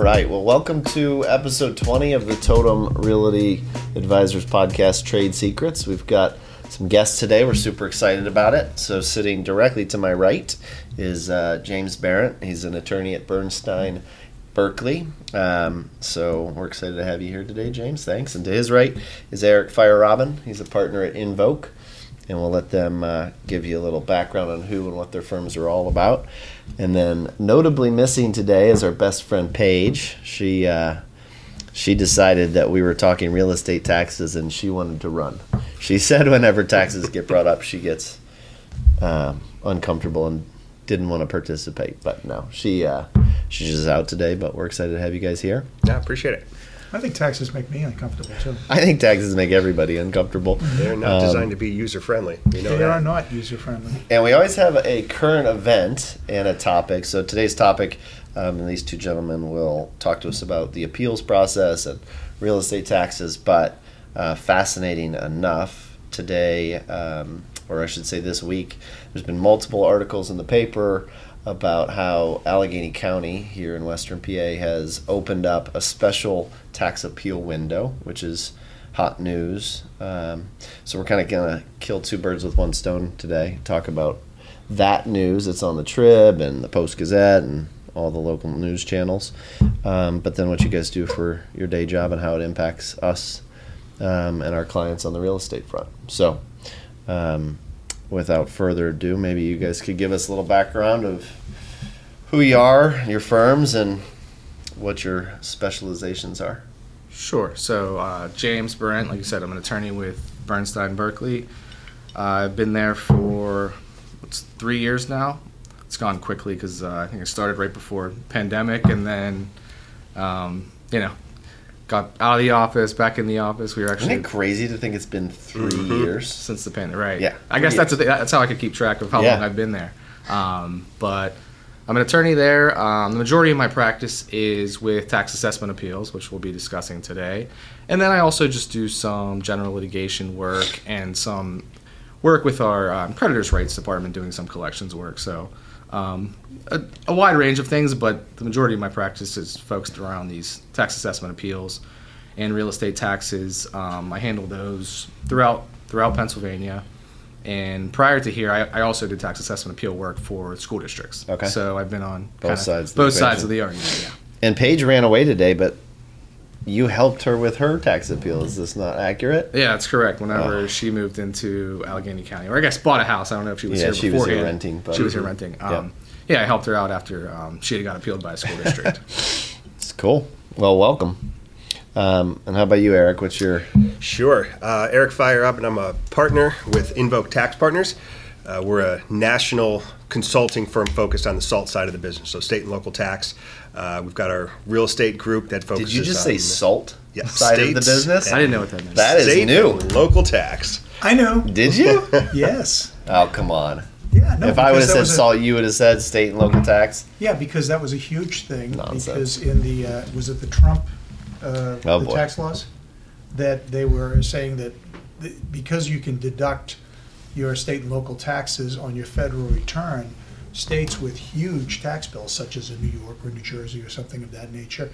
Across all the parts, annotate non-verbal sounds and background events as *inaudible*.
All right. Well, welcome to episode 20 of the Totum Realty Advisors podcast, Trade Secrets. We've got some guests today. We're super excited about it. So, sitting directly to my right is uh, James Berent. He's an attorney at Bernstein Burkley. Um, so, we're excited to have you here today, James. Thanks. And to his right is Erich Feierabend. He's a partner at Invoke. And we'll let them uh, give you a little background on who and what their firms are all about. And then, notably missing today is our best friend Paige. She uh, she decided that we were talking real estate taxes, and she wanted to run. She *laughs* said whenever taxes get brought up, she gets um, uncomfortable and didn't want to participate. But no, she uh, she's just out today. But we're excited to have you guys here. Yeah, appreciate it. I think taxes make me uncomfortable too. I think taxes make everybody uncomfortable. They're not Um, designed to be user friendly. You know They that. are not user friendly. And we always have a current event and a topic. So today's topic, um, and these two gentlemen will talk to us about the appeals process and real estate taxes. But uh, fascinating enough, today, um, or I should say this week, there's been multiple articles in the paper about how Allegheny County here in Western PA has opened up a special tax appeal window, which is hot news. Um, so we're kind of gonna kill two birds with one stone today. Talk about that news that's on the Trib and the Post Gazette and all the local news channels. Um, but then what you guys do for your day job and how it impacts us um, and our clients on the real estate front. So. Um, Without further ado, maybe you guys could give us a little background of who you are, your firms, and what your specializations are. Sure. So, uh, James Berent, like you said, I'm an attorney with Bernstein Burkley. Uh, I've been there for what's three years now. It's gone quickly because uh, I think I started right before pandemic, and then um, you know got out of the office, back in the office. We were Isn't actually it crazy to think it's been 3 Mm-hmm. years? since the pandemic, right? Yeah, I guess three that's thing, that's how I could keep track of how Yeah. long I've been there. Um, but I'm an attorney there. Um, the majority of my practice is with tax assessment appeals, which we'll be discussing today, and then I also just do some general litigation work and some work with our um, creditors' rights department, doing some collections work. So. Um, a, a wide range of things, but the majority of my practice is focused around these tax assessment appeals and real estate taxes. Um, I handle those throughout throughout Pennsylvania. And prior to here, I, I also did tax assessment appeal work for school districts. Okay. So I've been on Both sides of the both sides of the argument. Yeah. And Paige ran away today, but you helped her with her tax appeal. Is this not accurate? Yeah, that's correct. Whenever Oh. she moved into Allegheny County, or I guess bought a house. I don't know if she was Yeah, here she was here renting, but- she was here renting. Um, yeah. I helped her out after um, she had got appealed by a school district. *laughs* It's cool. Well, welcome. Um, and how about you, Erich? What's your Sure. Uh, Erich Feierabend, and I'm a partner with Invoke Tax Partners. Uh, we're a national consulting firm focused on the SALT side of the business, so state and local tax. Uh, we've got our real estate group that focuses. Did you just on say salt Yeah, side of the business? I didn't know what that meant. That is state new. local tax. I know. Did you? *laughs* Yes. oh, come on. Yeah. No. if I would have said was a- salt, you would have said state and local tax. Yeah, because that was a huge thing. Nonsense. Because in the uh, was it the Trump uh, Oh, the boy. tax laws that they were saying that th- because you can deduct your state and local taxes on your federal return, states with huge tax bills, such as in New York or New Jersey or something of that nature,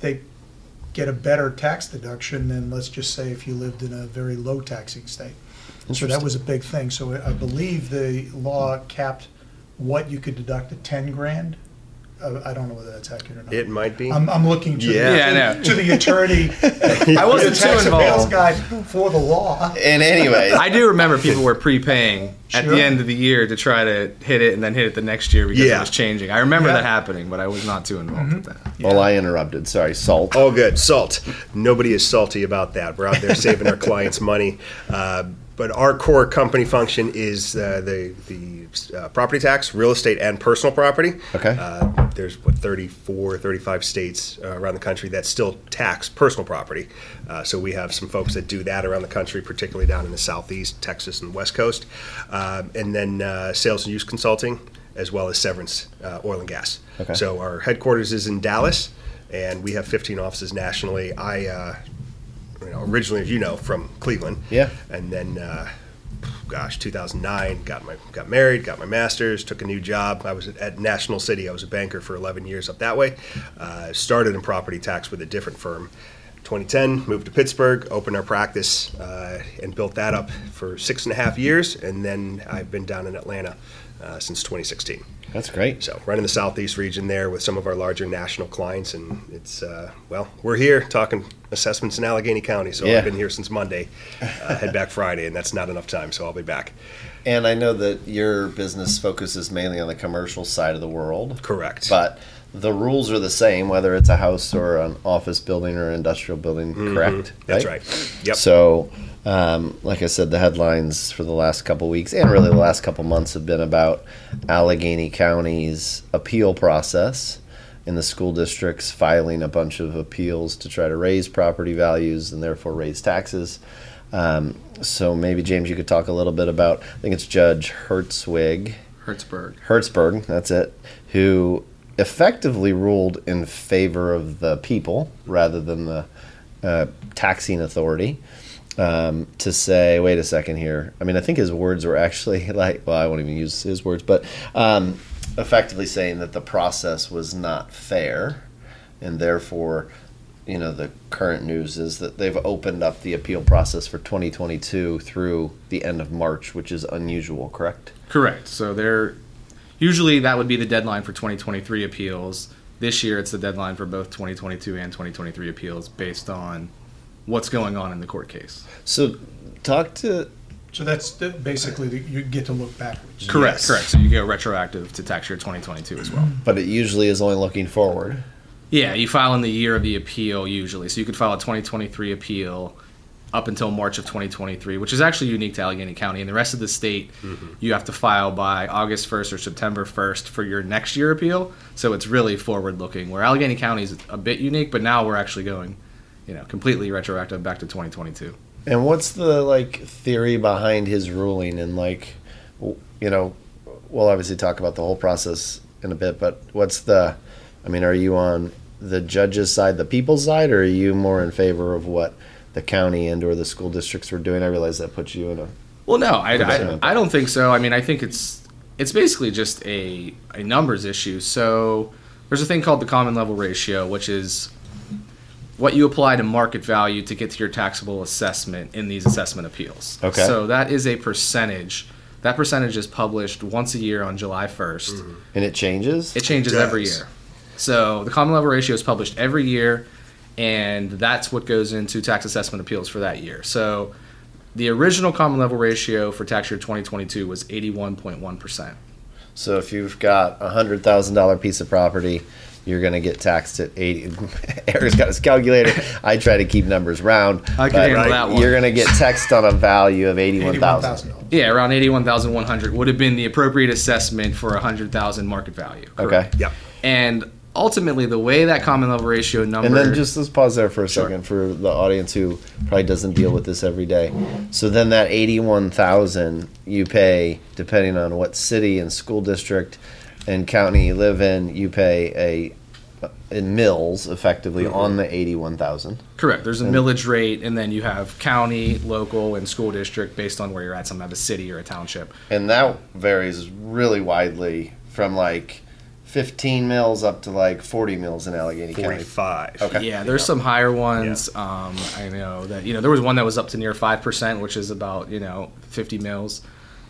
they get a better tax deduction than let's just say if you lived in a very low taxing state. So that was a big thing. So I believe the law capped what you could deduct at ten grand. Uh, I don't know whether that's accurate or not. It might be. I'm, I'm looking to, Yeah. the, Yeah, I know. to the attorney, *laughs* I wasn't the too tax appeals involved. guy for the law. And anyway, I do remember people were prepaying at Sure. the end of the year to try to hit it and then hit it the next year because Yeah. it was changing. I remember Yeah. that happening, but I was not too involved with that. well, I interrupted. Sorry, salt. All good. Salt. Nobody is salty about that. We're out there saving our clients money. Uh, but our core company function is uh, the the uh, property tax, real estate, and personal property. Okay. Uh, there's what 34, 35 states uh, around the country that still tax personal property. Uh, so we have some folks that do that around the country, particularly down in the southeast, Texas, and West Coast, uh, and then uh, sales and use consulting, as well as severance, uh, oil and gas. Okay. So our headquarters is in Dallas, and we have 15 offices nationally. I, uh, you know, originally, as you know, from Cleveland. Yeah. And then uh, gosh, 2009. Got my got married, got my master's, took a new job. I was at, at National City. I was a banker for 11 years up that way. Uh, started in property tax with a different firm. 2010, moved to Pittsburgh, opened our practice, uh, and built that up for six and a half years. And then I've been down in Atlanta uh, since 2016. That's great. So running the southeast region there with some of our larger national clients, and it's uh, well, we're here talking assessments in Allegheny County. So Yeah. I've been here since Monday. Uh, head back Friday, and that's not enough time. So I'll be back. And I know that your business focuses mainly on the commercial side of the world. Correct. But the rules are the same, whether it's a house or an office building or an industrial building, correct? Mm-hmm. That's right. Yep. So, um, like I said, the headlines for the last couple weeks and really the last couple months have been about Allegheny County's appeal process in the school districts filing a bunch of appeals to try to raise property values and therefore raise taxes. Um, so maybe James, you could talk a little bit about. I think it's Judge Hertzwig. Hertzberg. Hertzberg, that's it, who effectively ruled in favor of the people rather than the uh, taxing authority. Um, to say, wait a second here. I mean, I think his words were actually *laughs* like, well, I won't even use his words, but um, effectively saying that the process was not fair, and therefore, you know, the current news is that they've opened up the appeal process for 2022 through the end of March, which is unusual, correct? Correct. So they're usually that would be the deadline for 2023 appeals. This year, it's the deadline for both 2022 and 2023 appeals based on what's going on in the court case. So, talk to So that's the- basically, the- you get to look backwards. Correct. Yes. Correct. So you go retroactive to tax year 2022 as well. but it usually is only looking forward. Yeah, you file in the year of the appeal usually. So you could file a 2023 appeal up until March of 2023, which is actually unique to Allegheny County. And the rest of the state, mm-hmm. you have to file by August 1st or September 1st for your next year appeal. So it's really forward looking. Where Allegheny County is a bit unique, but now we're actually going, you know, completely retroactive back to 2022. And what's the like theory behind his ruling? And like, you know, we'll obviously talk about the whole process in a bit. But what's the? I mean, are you on the judge's side, the people's side, or are you more in favor of what the county and or the school districts were doing? I realize that puts you in a Well, no, I, I, I don't think so. I mean, I think it's it's basically just a, a numbers issue. So there's a thing called the common level ratio, which is what you apply to market value to get to your taxable assessment in these assessment appeals. Okay. So that is a percentage. That percentage is published once a year on July 1st. Mm-hmm. and it changes. It changes does. every year. So the common level ratio is published every year, and that's what goes into tax assessment appeals for that year. So the original common level ratio for tax year 2022 was 81.1%. So if you've got a hundred thousand dollar piece of property, you're going to get taxed at eighty. *laughs* Erich's got his calculator. I try to keep numbers round. I can handle that one. You're going to get taxed on a value of eighty-one thousand. 81,000. Yeah, around 81,100 would have been the appropriate assessment for a 100,000 market value. Okay. Yep. And ultimately, the way that common level ratio number. And then just let's pause there for a Sure. second for the audience who probably doesn't deal with this every day. So then that eighty-one thousand you pay depending on what city and school district and county you live in. You pay a in mills effectively mm-hmm. on the eighty-one thousand. Correct. There's a millage rate, and then you have county, local, and school district based on where you're at. Some have a city or a township. and that varies really widely from like 15 mills up to like 40 mills in Allegheny County. 45. Okay. Yeah, there's some higher ones. Um, I know that you know there was one that was up to near five percent, which is about you know 50 mills,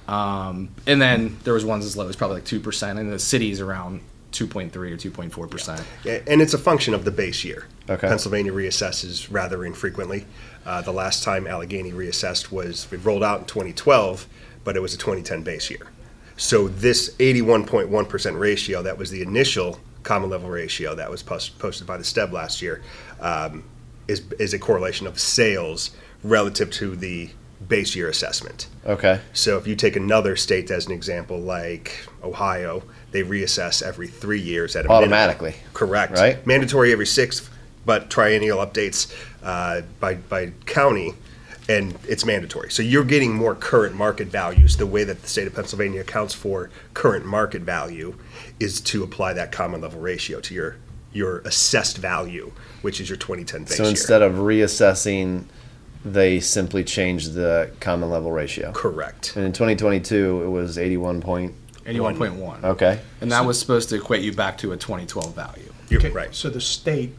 um, and then there was ones as low as probably like two percent, and the city's around 2.3 or 2.4 percent. Yeah, And it's a function of the base year. Okay. Pennsylvania reassesses rather infrequently. Uh, the last time Allegheny reassessed was, it rolled out in 2012, but it was a 2010 base year. So this 81.1% ratio, that was the initial common level ratio that was post, posted by the STEB last year, um, is, is a correlation of sales relative to the base year assessment. Okay. So if you take another state as an example, like Ohio, they reassess every three years at a minimum. Automatically. Correct. Right. Mandatory every sixth, but triennial updates uh, by by county, and it's mandatory. So you're getting more current market values. The way that the state of Pennsylvania accounts for current market value is to apply that common level ratio to your your assessed value, which is your 2010 base So year. instead of reassessing they simply changed the common level ratio. Correct. And in 2022, it was 81 point. 81.1. Okay. And that was supposed to equate you back to a 2012 value. You're Okay, right. So the state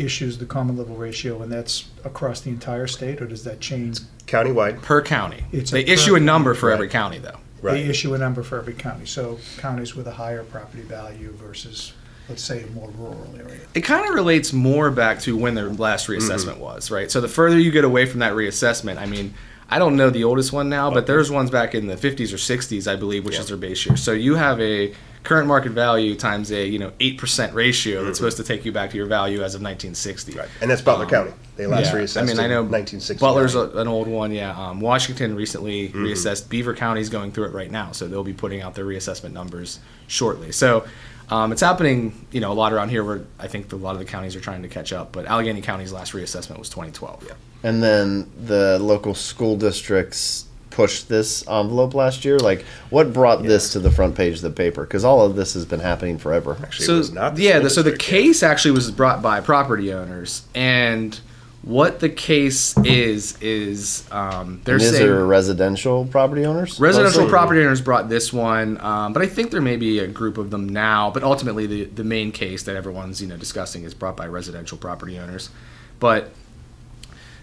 issues the common level ratio, and that's across the entire state, or does that change? Countywide. Per county. It's they per- issue a number for every county, though. They Right. issue a number for every county, so counties with a higher property value versus, let's say, a more rural area. It kind of relates more back to when their last reassessment Mm-hmm. was, right? So the further you get away from that reassessment, I mean, I don't know the oldest one now, but there's ones back in the 50s or 60s, I believe, which Yeah. is their base year. So you have a current market value times a you know eight percent ratio that's supposed to take you back to your value as of 1960. Mm-hmm. Right. And that's Butler County. They last Yeah. reassessed I mean, I know 1960. Butler's a, an old one, yeah. Um, Washington recently Mm-hmm. reassessed. Beaver County's going through it right now, so they'll be putting out their reassessment numbers shortly. So um, it's happening, you know, a lot around here. Where I think a lot of the counties are trying to catch up. But Allegheny County's last reassessment was 2012. Yeah. And then the local school districts pushed this envelope last year. Like, what brought this to the front page of the paper? Because all of this has been happening forever. Actually, so it was not the yeah, the, so the district, yeah. case actually was brought by property owners, and what the case is is um, they're And is saying there residential property owners? residential mostly? property owners brought this one, um, but I think there may be a group of them now. But ultimately, the the main case that everyone's you know discussing is brought by residential property owners, but.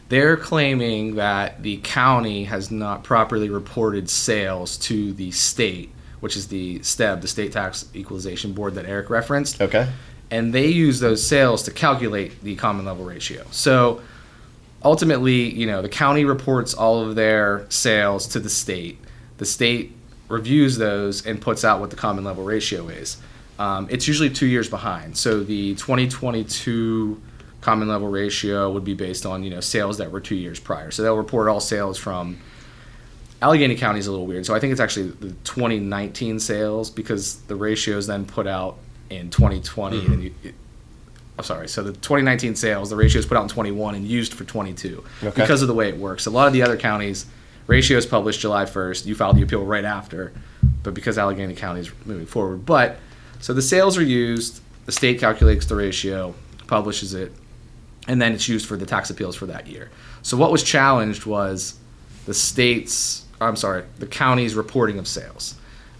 They're claiming that the county has not properly reported sales to the state, which is the STEB, the State Tax Equalization Board that Erich referenced Okay. and they use those sales to calculate the common level ratio. So ultimately, you know, the county reports all of their sales to the state. The state reviews those and puts out what the common level ratio is. Um, it's usually two years behind. So the 2022 common level ratio would be based on you know sales that were two years prior. So they'll report all sales from Allegheny County is a little weird. So I think it's actually the 2019 sales because the ratio is then put out in 2020 mm-hmm. and you, it, I'm sorry. So the 2019 sales, the ratio is put out in 21 and used for 22 Okay. because of the way it works. A lot of the other counties, ratio is published July 1st. You file the appeal right after, but because Allegheny County is moving forward, but so the sales are used. The state calculates the ratio, publishes it, and then it's used for the tax appeals for that year. So what was challenged was the state's, I'm sorry, the county's reporting of sales.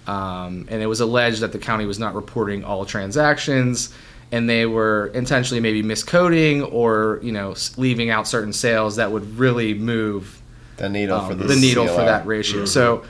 Um, and it was alleged that the county was not reporting all transactions and they were intentionally maybe miscoding or, you know, leaving out certain sales that would really move The needle for um, the, the needle for that ratio. So,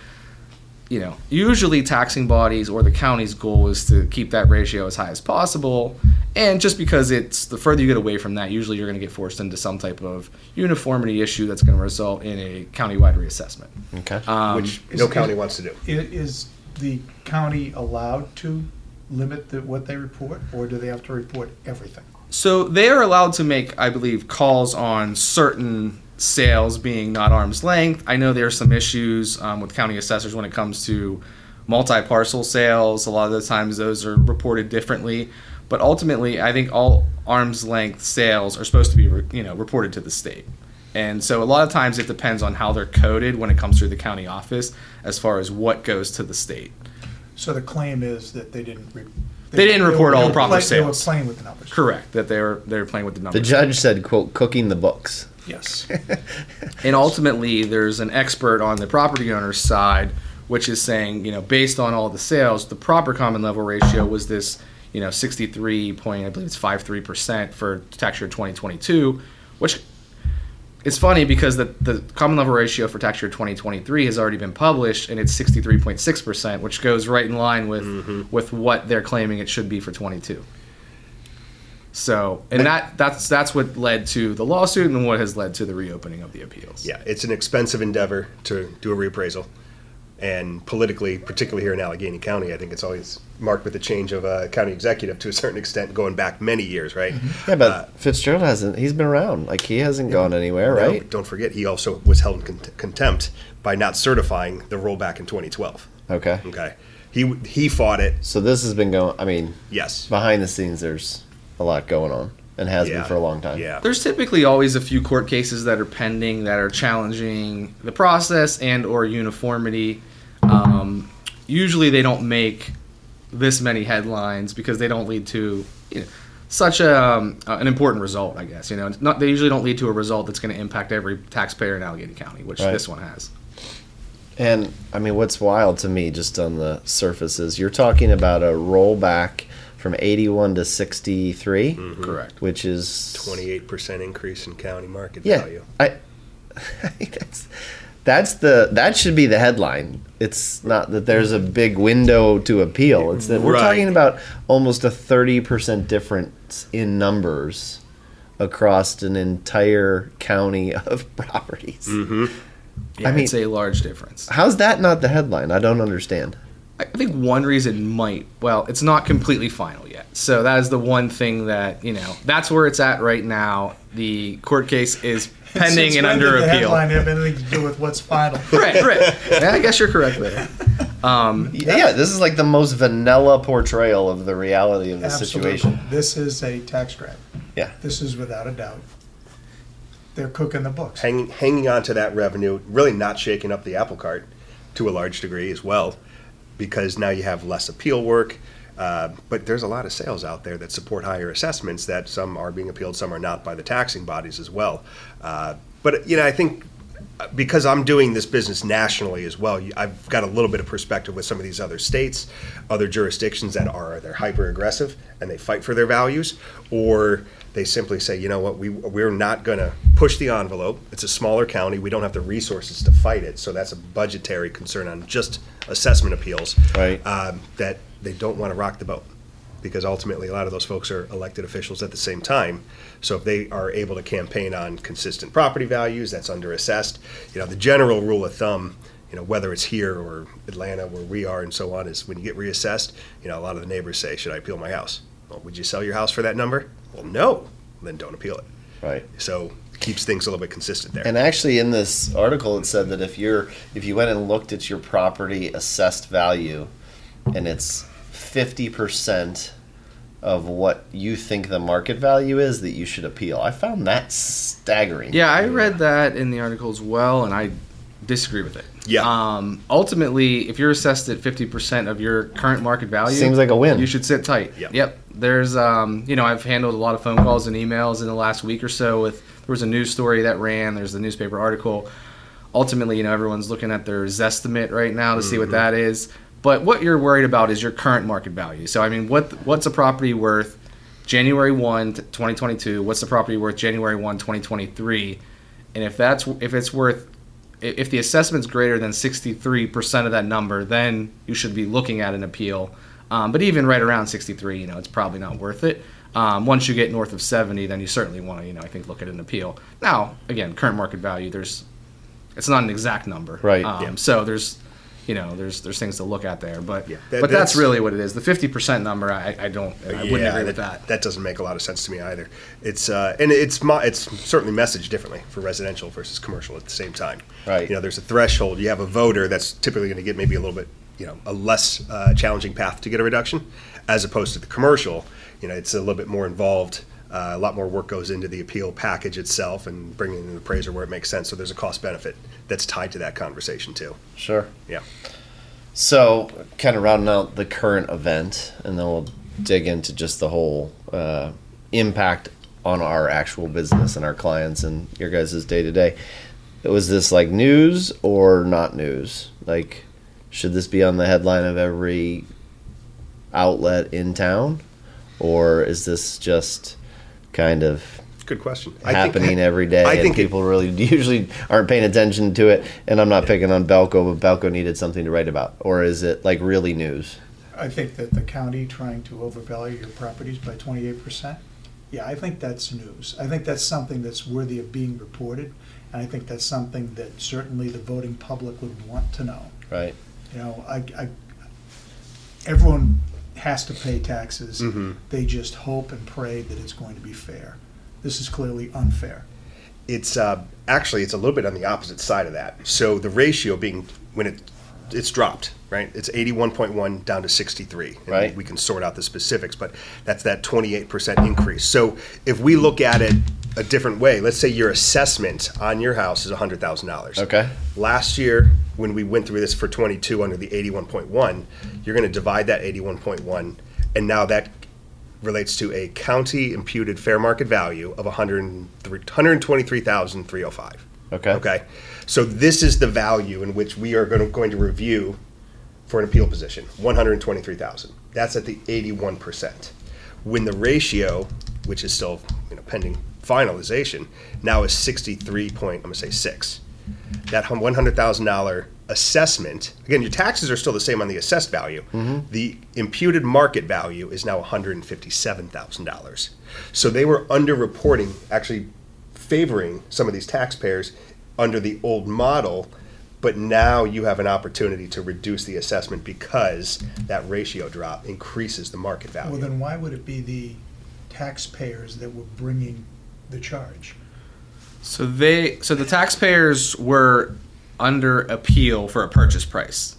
you know, usually taxing bodies or the county's goal is to keep that ratio as high as possible. And just because it's the further you get away from that, usually you're going to get forced into some type of uniformity issue that's going to result in a countywide reassessment. Okay. Um, which no is- county wants to do. Is the county allowed to limit the, what they report, or do they have to report everything? So they are allowed to make, I believe, calls on certain sales being not arm's length. I know there are some issues um, with county assessors when it comes to multi-parcel sales. A lot of the times those are reported differently, but ultimately, I think all arm's length sales are supposed to be, re- you know, reported to the state. And so a lot of times it depends on how they're coded when it comes through the county office as far as what goes to the state. So the claim is that they didn't. Re- They didn't report were- all they were proper play- sales. They were playing with the numbers. Correct. That they're they're playing with the numbers. the judge said, "quote cooking the books." Yes. *laughs* And ultimately, there's an expert on the property owner's side, which is saying, you know, based on all the sales, the proper common level ratio was this, you know, 63 point, I believe it's 53 percent for tax year 2022, which it's funny because the, the common level ratio for tax year 2023 has already been published and it's 63.6 percent, which goes right in line with mm-hmm. with what they're claiming it should be for 22. So, and that that's that's what led to the lawsuit and what has led to the reopening of the appeals. Yeah, it's an expensive endeavor to do a reappraisal. And politically, particularly here in Allegheny County, I think it's always marked with the change of a county executive to a certain extent, going back many years, right? Yeah, but Uh, Fitzgerald hasn't. He's been around. Like he hasn't gone anywhere, no, right? Don't forget, he also was held in con- contempt by not certifying the rollback in 2012. Okay. Okay, he he fought it. So this has been going. I mean, Yes. behind the scenes, there's a lot going on, and has Yeah. been for a long time. Yeah. There's typically always a few court cases that are pending that are challenging the process and or uniformity. Um, usually, they don't make this many headlines because they don't lead to. You know, such a, um, an important result, I guess. You know, not, they usually don't lead to a result that's going to impact every taxpayer in Allegheny County, which Right. this one has. And I mean, what's wild to me, just on the surface, is you're talking about a rollback from 81 to 63, mm-hmm. Correct. which is Twenty-eight percent increase in county market Yeah, value. I. *laughs* that's, that's the that should be the headline. It's not that there's a big window to appeal. It's that we're Right. talking about almost a 30 percent difference in numbers across an entire county of *laughs* properties. Mm-hmm. Yeah, I mean- it's a large difference. How's that not the headline? I don't understand. I think one reason might, well, it's not completely final yet. So that is the one thing that, you know, that's where it's at right now. The court case is *laughs* pending and under did the appeal. headline have anything to do with what's final? *laughs* Right, right. Yeah, I guess you're correct there. Um, *laughs* Yeah. this is like the most vanilla portrayal of the reality of the Absolutely. situation. This is a tax grab. Yeah. This is without a doubt. They're cooking the books. hanging hanging on to that revenue, really not shaking up the apple cart to a large degree as well, because now you have less appeal work. Uh, but there's a lot of sales out there that support higher assessments that some are being appealed, some are not by the taxing bodies as well. Uh, but you know, I think uh, because I'm doing this business nationally as well, I've got a little bit of perspective with some of these other states, other jurisdictions that are they're hyper aggressive and they fight for their values, or they simply say, you know what, we we're not going to push the envelope. It's a smaller county, we don't have the resources to fight it, so that's a budgetary concern on just assessment appeals. Right. Um, that they don't want to rock the boat because ultimately a lot of those folks are elected officials at the same time. So if they are able to campaign on consistent property values, that's under assessed. You know, the general rule of thumb, you know, whether it's here or Atlanta where we are and so on, is when you get reassessed, you know, a lot of the neighbors say, should I appeal my house? Well, would you sell your house for that number? Well, no. Then don't appeal it. Right. So keeps things a little bit consistent there. And actually, in this article, it said that if you're if you went and looked at your property assessed value, and it's fifty percent of what you think the market value is, that you should appeal. I found that staggering. yeah, I read that in the article as well, and I disagree with it. Yeah. Um, ultimately, if you're assessed at 50% of your current market value, Seems like a win. You should sit tight. Yep. Yep. There's, um, you know, I've handled a lot of phone calls and emails in the last week or so. With there was a news story that ran. There's the newspaper article. Ultimately, you know, everyone's looking at their Zestimate right now to see what that is. But what you're worried about is your current market value. So, I mean, what what's a property worth January 1, 2022? What's the property worth January 1, 2023? And if that's if it's worth if the assessment's greater than 63% of that number, then you should be looking at an appeal. Um, but even right around 63, you know, it's probably not worth it. Um, once you get north of 70, then you certainly want to, you know, I think look at an appeal. Now, again, current market value, there's, it's not an exact number, Right. Um, Yeah. So there's, you know, there's there's things to look at there, but Yeah, that- but that's, that's- really what it is. The 50% number, I, I don't, I wouldn't agree with that. That doesn't make a lot of sense to me either. It's uh, and it's it's certainly messaged differently for residential versus commercial at the same time. Right. You know, there's a threshold. You have a voter that's typically going to get maybe a little bit, you know, a less uh, challenging path to get a reduction, as opposed to the commercial. You know, it's a little bit more involved. Uh, a lot more work goes into the appeal package itself and bringing in an appraiser where it makes sense. So there's a cost benefit that's tied to that conversation too. Sure. Yeah. So, kind of rounding out the current event, and then we'll dig into just the whole uh, impact on our actual business and our clients and your guys' day to day. Was this like news or not news? Like, should this be on the headline of every outlet in town, or is this just kind of Good question. happening every day I and think it- people really *laughs* usually aren't paying attention to it? And i'm not picking on belco but belco needed something to write about. Or is it like really news? I think that the county trying to overvalue your properties by twenty-eight percent, yeah, I think that's news. I think that's something that's worthy of being reported, and I think that's something that certainly the voting public would want to know. right You know, I, I, everyone has to pay taxes. Mhm. They just hope and pray that it's going to be fair. This is clearly unfair. it's uh, actually it's a little bit on the opposite side of that. So the ratio being when it it's dropped, right? It's 81.1 down to 63. Right. We can sort out the specifics, but that's that 28% increase. So if we look at it a different way, let's say your assessment on your house is $100,000. okay Last year, when we went through this for 22 under the 81.1, you're going to divide that 81.1, and now that relates to a county imputed fair market value of 123,305. Okay. Okay. So this is the value in which we are going to, going to review for an appeal position, 123,000. That's at the 81%. When the ratio, which is still you know, pending finalization, now is 63 point, I'm going to say 6. That $100,000 assessment, again, your taxes are still the same on the assessed value. Mm-hmm. The imputed market value is now $157,000. So they were underreporting, actually favoring some of these taxpayers under the old model, but now you have an opportunity to reduce the assessment because that ratio drop increases the market value. Well, then why would it be the taxpayers that were bringing the charge? So they, so the taxpayers were under appeal for a purchase price.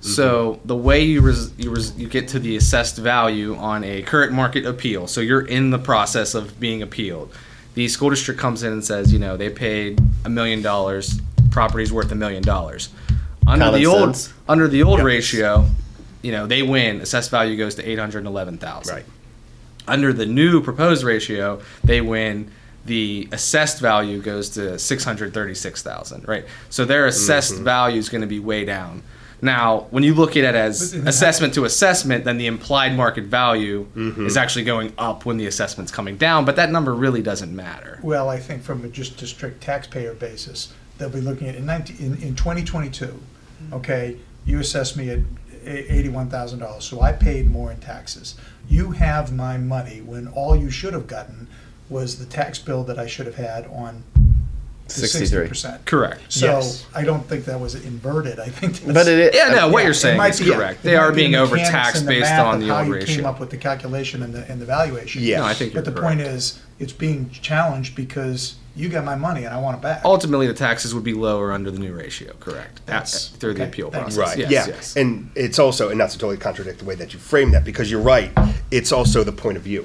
Mm-hmm. So the way you res, you, res, you get to the assessed value on a current market appeal, so you're in the process of being appealed. The school district comes in and says, you know, they paid a million dollars, property's worth a million dollars. Under Common the old sense. under the old Yep. ratio, you know, they win. Assessed value goes to eight hundred eleven thousand. Right. Under the new proposed ratio, they win. The assessed value goes to six hundred thirty-six thousand. Right. So their assessed Mm-hmm. value is going to be way down. Now, when you look at it as assessment to assessment, then the implied market value Mm-hmm. is actually going up when the assessment's coming down. But that number really doesn't matter. Well, I think from a just a strict taxpayer basis, they'll be looking at, in nineteen, in, in twenty twenty-two, okay, you assessed me at eighty-one thousand dollars, so I paid more in taxes. You have my money when all you should have gotten was the tax bill that I should have had on the 63. sixty percent. Correct. So Yes. I don't think that was inverted, I think that's. But it, Yeah, no, what Yeah, you're saying is correct. it They might are be being the mechanics overtaxed the based math on of the how old you ratio. Came up with the calculation and the, and the valuation. Yeah. No, I think you're But the correct. point is, it's being challenged because you got my money and I want it back. Ultimately, the taxes would be lower under the new ratio. Correct. At- That's- through the okay, appeal thanks. process. Right. Yes, yeah. yes. And it's also, and not to totally contradict the way that you frame that, because you're right. It's also the point of view.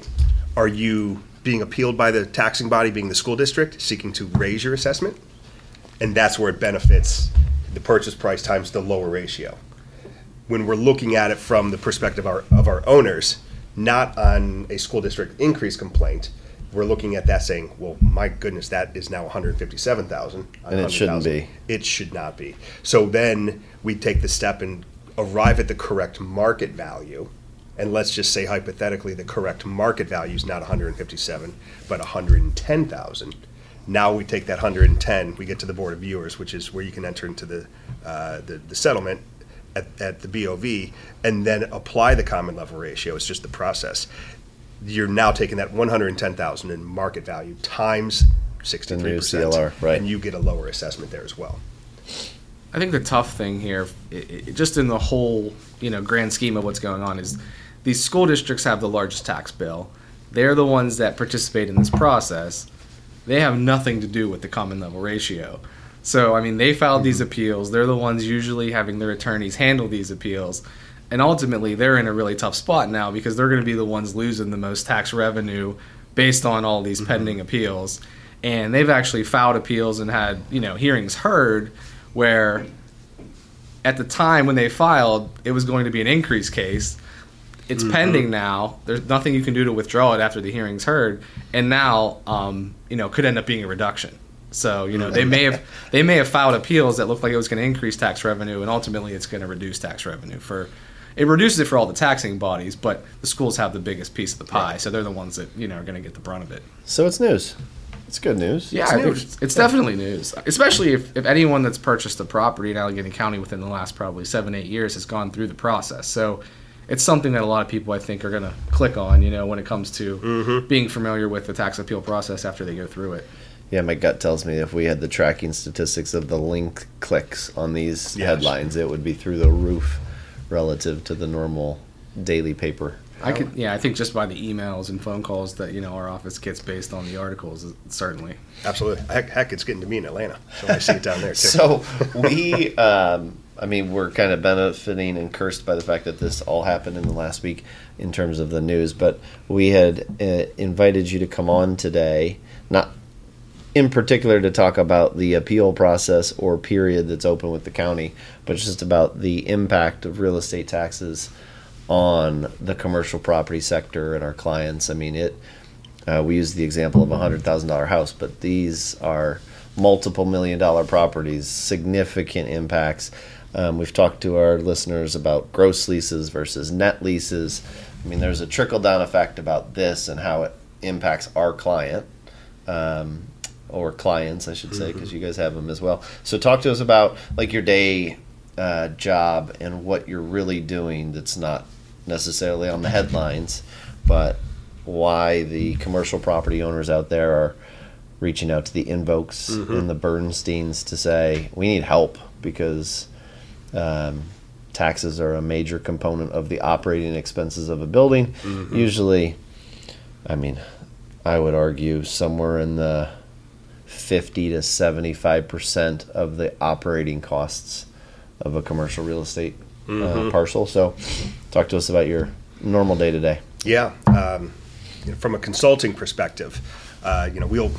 Are you being appealed by the taxing body, being the school district, seeking to raise your assessment? And that's where it benefits the purchase price times the lower ratio. When we're looking at it from the perspective of our, of our owners, not on a school district increase complaint, we're looking at that saying, well, my goodness, that is now 157,000. And it shouldn't 100,000. be. It should not be. So then we take the step and arrive at the correct market value. And let's just say hypothetically, the correct market value is not 157, but 110,000. Now we take that 110, we get to the board of viewers, which is where you can enter into the, uh, the, the settlement at, at the BOV, and then apply the common level ratio. It's just the process. You're now taking that 110,000 in market value times 63%. CLR, right. And you get a lower assessment there as well. I think the tough thing here, i i just in the whole you know grand scheme of what's going on, is these school districts have the largest tax bill. They're the ones that participate in this process. They have nothing to do with the common level ratio. So I mean, they filed these mm-hmm. appeals. They're the ones usually having their attorneys handle these appeals, and ultimately they're in a really tough spot now because they're going to be the ones losing the most tax revenue based on all these mm-hmm. pending appeals. And they've actually filed appeals and had you know hearings heard where at the time when they filed, it was going to be an increase case. It's pending now. There's nothing you can do to withdraw it after the hearing's heard, and now, um, you know, could end up being a reduction. So, you know, they may have *laughs* they may have filed appeals that looked like it was going to increase tax revenue, and ultimately, it's going to reduce tax revenue for. It reduces it for all the taxing bodies, but the schools have the biggest piece of the pie, so they're the ones that you know are going to get the brunt of it. So it's news. It's good news. Yeah, It's news. it's, it's definitely news, especially if, if anyone that's purchased a property in Allegheny County within the last probably seven, eight years has gone through the process. So it's something that a lot of people I think are going to click on, you know, when it comes to Mm-hmm. being familiar with the tax appeal process after they go through it. Yeah, my gut tells me if we had the tracking statistics of the link clicks on these Yes. headlines, it would be through the roof relative to the normal daily paper. I could, yeah, I think just by the emails and phone calls that you know our office gets based on the articles, certainly. Absolutely. Heck, heck, it's getting to me in Atlanta. So I see it down there too. *laughs* So we, um, I mean, we're kind of benefiting and cursed by the fact that this all happened in the last week in terms of the news. But we had uh, invited you to come on today, not in particular to talk about the appeal process or period that's open with the county, but just about the impact of real estate taxes on the commercial property sector and our clients. I mean, it. Uh, we use the example of a hundred thousand dollar house, but these are multiple million dollar properties, significant impacts. Um, we've talked to our listeners about gross leases versus net leases. I mean, there's a trickle down effect about this and how it impacts our client. Um, or clients, I should say, because you guys have them as well. So, talk to us about like your day uh, job and what you're really doing. That's not necessarily on the headlines, but why the commercial property owners out there are reaching out to the Invokes and the Bernsteins to say we need help because um, taxes are a major component of the operating expenses of a building. Usually, I mean, I would argue somewhere in the 50 to 75 percent of the operating costs of a commercial real estate uh, parcel. So, talk to us about your normal day to day. Yeah, um, you know, from a consulting perspective, uh, you know, we'll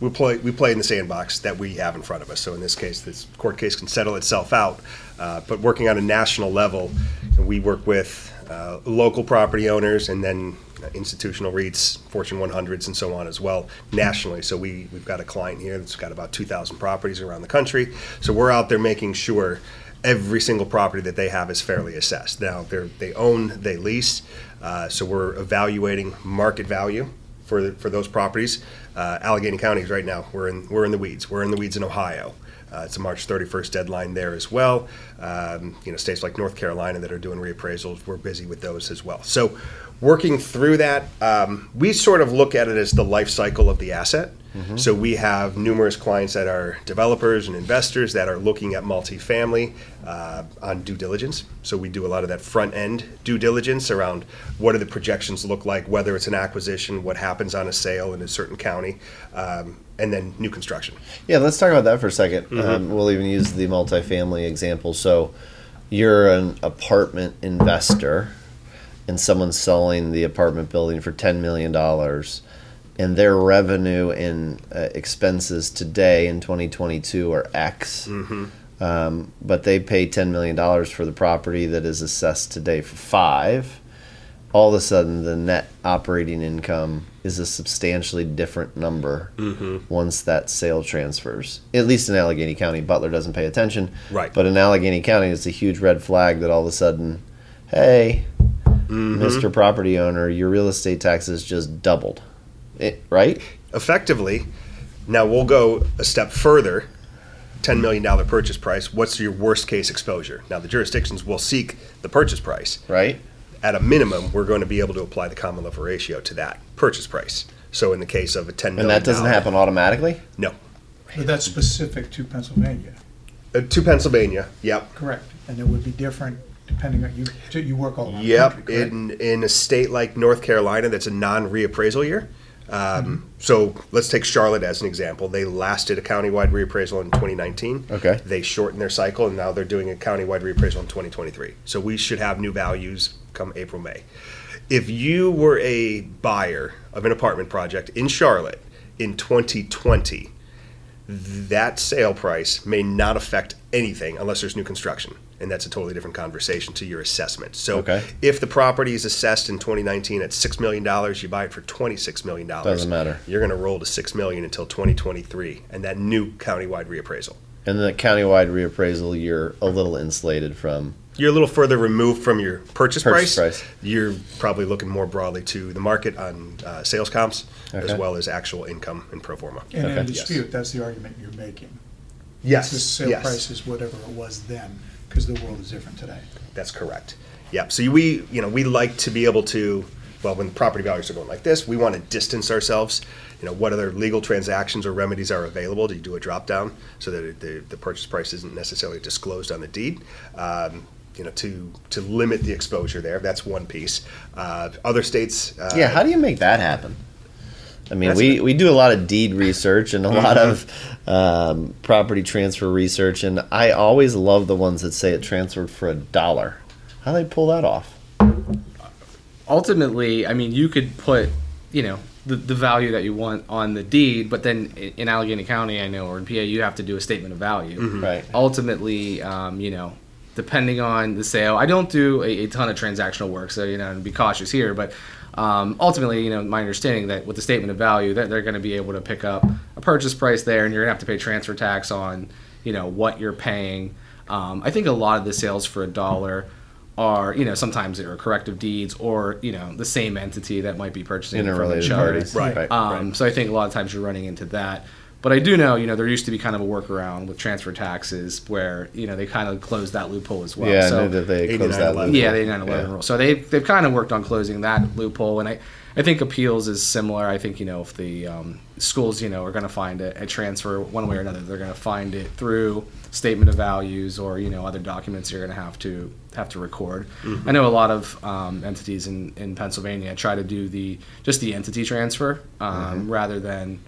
we play we play in the sandbox that we have in front of us. So in this case, this court case can settle itself out. Uh, but working on a national level, we work with uh, local property owners and then institutional REITs, Fortune 100s, and so on as well nationally. So we we've got a client here that's got about 2,000 properties around the country. So we're out there making sure every single property that they have is fairly assessed. Now they they own, they lease, uh, so we're evaluating market value for for those properties. Uh, Allegheny counties right now we're in we're in the weeds. We're in the weeds in Ohio. Uh, it's a March 31st deadline there as well. Um, you know, states like North Carolina that are doing reappraisals, we're busy with those as well. So, working through that, um, we sort of look at it as the life cycle of the asset. So we have numerous clients that are developers and investors that are looking at multifamily uh, on due diligence. So we do a lot of that front end due diligence around what do the projections look like, whether it's an acquisition, what happens on a sale in a certain county, um, and then new construction. Yeah, let's talk about that for a 2nd Um, we'll even use the multifamily example. So, you're an apartment investor, and someone's selling the apartment building for ten million dollars, and their revenue and uh, expenses today in 2022 are X. Um, but they pay ten million dollars for the property that is assessed today for five. All of a sudden, the net operating income is a substantially different number mm-hmm. once that sale transfers. At least in Allegheny County, Butler doesn't pay attention. Right. But in Allegheny County, it's a huge red flag that all of a sudden, hey, mm-hmm. Mr. Property Owner, your real estate taxes just doubled. It, right? effectively, now we'll go a step further. $10 million purchase price. What's your worst case exposure? Now, the jurisdictions will seek the purchase price. Right? At a minimum, we're going to be able to apply the common level ratio to that purchase price. So, in the case of a $10 million. And that doesn't happen automatically? No. But that's specific to Pennsylvania, Uh, to Pennsylvania. Yep. correct? And it would be different depending on, you, you work all around the Yep. country, correct? In, in a state like North Carolina, that's a non reappraisal year. Um, So let's take Charlotte as an example. They last did a countywide reappraisal in 2019. Okay. They shortened their cycle, and now they're doing a countywide reappraisal in 2023. So we should have new values come April, May. If you were a buyer of an apartment project in Charlotte in 2020, that sale price may not affect anything unless there's new construction. And that's a totally different conversation to your assessment. So Okay. if the property is assessed in 2019 at $6 million, you buy it for $26 million. Doesn't matter. You're going to roll to 6 million until 2023 and that new countywide reappraisal. And the countywide reappraisal, you're a little insulated from. You're a little further removed from your purchase, Purchase price. price. You're probably looking more broadly to the market on uh, sales comps as well as actual income and pro forma. And in a Okay. dispute, that's the argument you're making. Yes. The sale yes. price is whatever it was then, because the world is different today. That's correct. Yep. So we, you know, we like to be able to, well, when property values are going like this, we want to distance ourselves. You know, what other legal transactions or remedies are available? Do you do a drop down so that the, the purchase price isn't necessarily disclosed on the deed? Um, you know, to to limit the exposure there. That's one piece. Uh, other states. Uh, Yeah, how do you make that happen? I mean, we, we do a lot of deed research and a lot of um, property transfer research, and I always love the ones that say it transferred for a dollar. How do they pull that off? ultimately, I mean, you could put, you know, the, the value that you want on the deed, but then in Allegheny County, I know, or in PA, you have to do a statement of value. Right. Ultimately, um, you know, depending on the sale. I don't do a, a ton of transactional work, so you know, and be cautious here. But um, ultimately, you know, my understanding that with the statement of value, that they're going to be able to pick up a purchase price there, and you're going to have to pay transfer tax on, you know, what you're paying. Um, I think a lot of the sales for a dollar are, you know, sometimes they're corrective deeds or you know the same entity that might be purchasing it from Interrelated each other. parties. Right. Right. Um, So I think a lot of times you're running into that. But I do know, you know, there used to be kind of a workaround with transfer taxes where, you know, they kind of closed that loophole as well. yeah, so, I knew that they closed that 89-11. loop. yeah, they 9 11 Yeah. rule. So they, they've kind of worked on closing that loophole. And I, I think appeals is similar. I think, you know, if the um, schools, you know, are going to find a, a transfer one way or another, they're going to find it through statement of values or, you know, other documents you're going to have to have to record. I know a lot of um, entities in, in Pennsylvania try to do the just the entity transfer um, rather than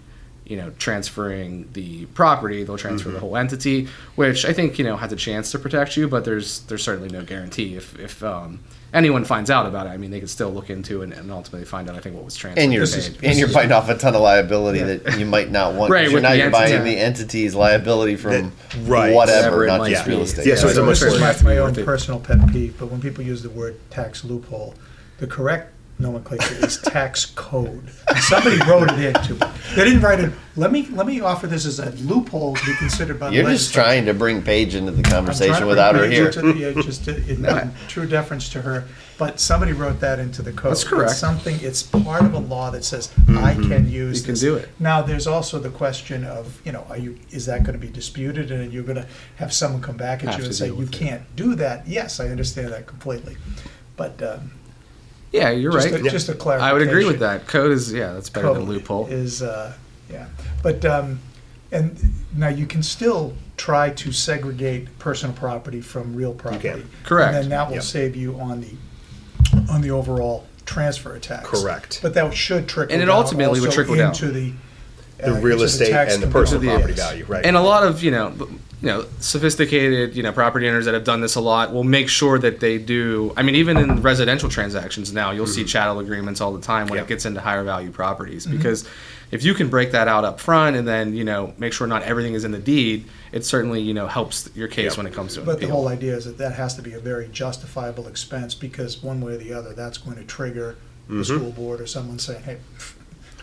you know transferring the property they'll transfer the whole entity which i think you know has a chance to protect you but there's there's certainly no guarantee if if um, anyone finds out about it i mean they could still look into it and ultimately find out i think what was transferred And you're and paid. and you're biting off a ton of liability Yeah. that you might not want Right, You're with now you're buying entity. the entity's liability from That- right. whatever, Whatever not just be. real estate. Yeah, so it's a much This is more- my, my own personal pet peeve, but when people use the word tax loophole, the correct nomenclature is tax code. Somebody wrote it into. it. They didn't write it. Let me let me offer this as a loophole to be considered by the You're just trying to bring Paige into the I'm trying conversation to without her bring here. it to the- yeah, just in, in true deference to her, but somebody wrote that into the code. That's correct. It's something. It's part of a law that says I can use. You can this. do it. Now, there's also the question of you know, are you is that going to be disputed, and you're going to have someone come back at Have you and say you it. can't do that? Yes, I understand that completely, but um, yeah you're just right a, just a clarification. i would agree with that code is yeah that's better than code loophole Is, uh, yeah, but, um, and now you can still try to segregate personal property from real property. Correct. And then that will Yep. save you on the, on the overall transfer tax. Correct. But that should trickle And it down ultimately would also trickle down. into the. The uh, real estate tax and the personal Yes. property value, right? And a lot of you know, you know, sophisticated you know property owners that have done this a lot will make sure that they do. I mean, even in residential transactions now, you'll see chattel agreements all the time when Yeah. it gets into higher value properties because if you can break that out up front and then you know make sure not everything is in the deed, it certainly you know helps your case Yeah. when it comes to an But the whole idea is that that has to be a very justifiable expense because one way or the other, that's going to trigger Mm-hmm. the school board or someone saying, hey,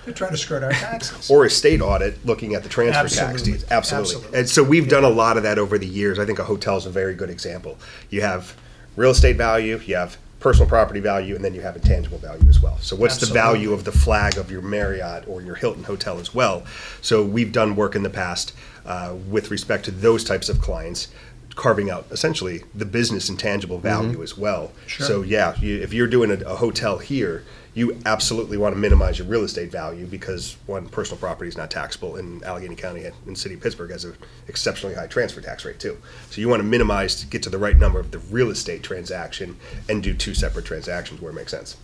they're trying to skirt our taxes. or a state audit looking at the transfer tax Absolutely. deeds. Absolutely. Absolutely. And so we've done a lot of that over the years. I think a hotel is a very good example. You have real estate value, you have personal property value, and then you have intangible value as well. So what's the value of the flag of your Marriott or your Hilton hotel as well? So we've done work in the past uh, with respect to those types of clients. Carving out essentially the business intangible value as well. Sure. So yeah, you, if you're doing a, a hotel here, you absolutely want to minimize your real estate value because one, personal property is not taxable in Allegheny County and in city of Pittsburgh has an exceptionally high transfer tax rate too. So you want to minimize to get to the right number of the real estate transaction and do two separate transactions where it makes sense.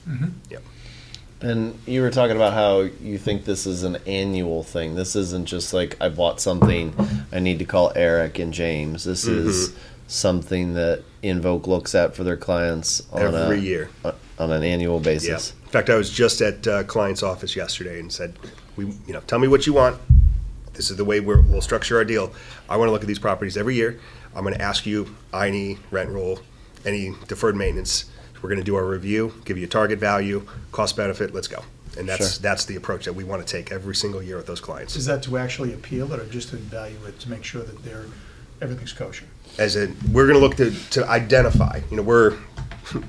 Yep. And you were talking about how you think this is an annual thing. This isn't just like I bought something, I need to call Erich and James. This Mm-hmm. is something that Invoke looks at for their clients on Every a, year. on an annual Yeah. basis. In fact, I was just at a client's office yesterday and said, "We, you know, tell me what you want. This is the way we're, we'll structure our deal. I want to look at these properties every year. I'm going to ask you I&E, rent roll, any deferred maintenance. We're going to do our review, give you a target value, cost benefit. Let's go." And that's Sure. that's the approach that we want to take every single year with those clients. Is that to actually appeal it or just to evaluate, to make sure that they're, everything's kosher? As a we're going to look to, to identify you know we're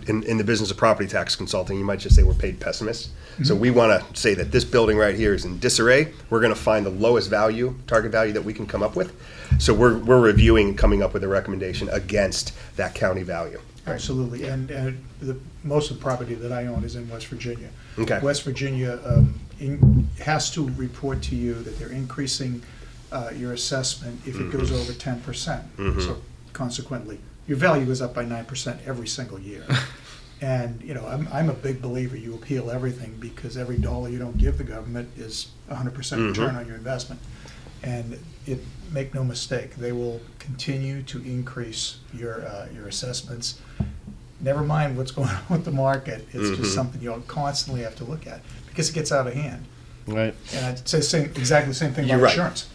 in, in the business of property tax consulting you might just say we're paid pessimists. So we want to say that this building right here is in disarray. We're going to find the lowest value target value that we can come up with. So we're, we're reviewing and coming up with a recommendation against that county value. Absolutely, and, and the, most of the property that I own is in West Virginia. Okay. West Virginia um, in, has to report to you that they're increasing uh, your assessment if it goes over ten percent. So consequently, your value goes up by nine percent every single year. *laughs* And, you know, I'm, I'm a big believer you appeal everything because every dollar you don't give the government is hundred percent return on your investment. And it, make no mistake, they will continue to increase your, uh, your assessments. Never mind what's going *laughs* on with the market, it's just something you'll constantly have to look at because it gets out of hand. Right. And I'd say same, exactly the same thing You're about right. insurance.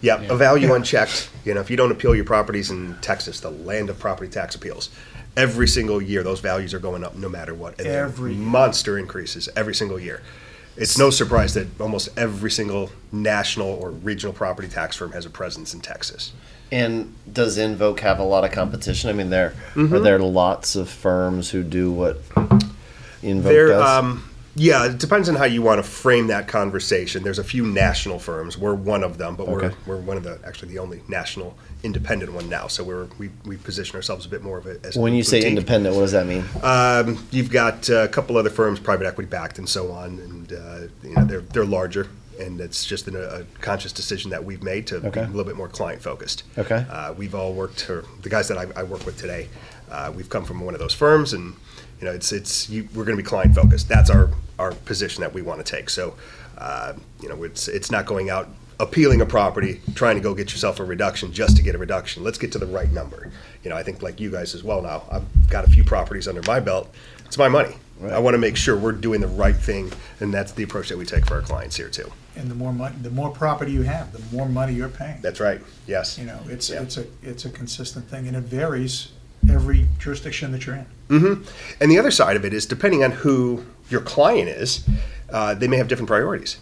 Yeah, Yeah. a value Yeah. unchecked. You know, if you don't appeal your properties in Texas, the land of property tax appeals, every single year those values are going up no matter what. And Every monster increases every single year. It's no surprise that almost every single national or regional property tax firm has a presence in Texas. And does Invoke have a lot of competition? I mean, there Mm-hmm. are there lots of firms who do what Invoke There, does. um, yeah, it depends on how you want to frame that conversation. There's a few national firms. We're one of them, but we're, we're one of the actually the only national independent one now. So we're we, we position ourselves a bit more of it as when you say independent, what does that mean? Um, you've got a couple other firms, private equity backed, and so on, and uh, you know they're they're larger, and it's just an, a conscious decision that we've made to Okay. be a little bit more client focused. Okay. Uh, we've all worked, or the guys that I, I work with today, uh, we've come from one of those firms, and you know it's it's you, we're going to be client focused. That's our our position that we want to take. So, uh, you know, it's it's not going out appealing a property, trying to go get yourself a reduction just to get a reduction. Let's get to the right number. You know, I think like you guys as well now. I've got a few properties under my belt. It's my money. Right. I want to make sure we're doing the right thing, and that's the approach that we take for our clients here too. And the more money, the more property you have, the more money you're paying. That's right. Yes. You know, it's, Yeah. it's a, it's a consistent thing, and it varies every jurisdiction that you're in. hmm And the other side of it is depending on who your client is, uh, they may have different priorities.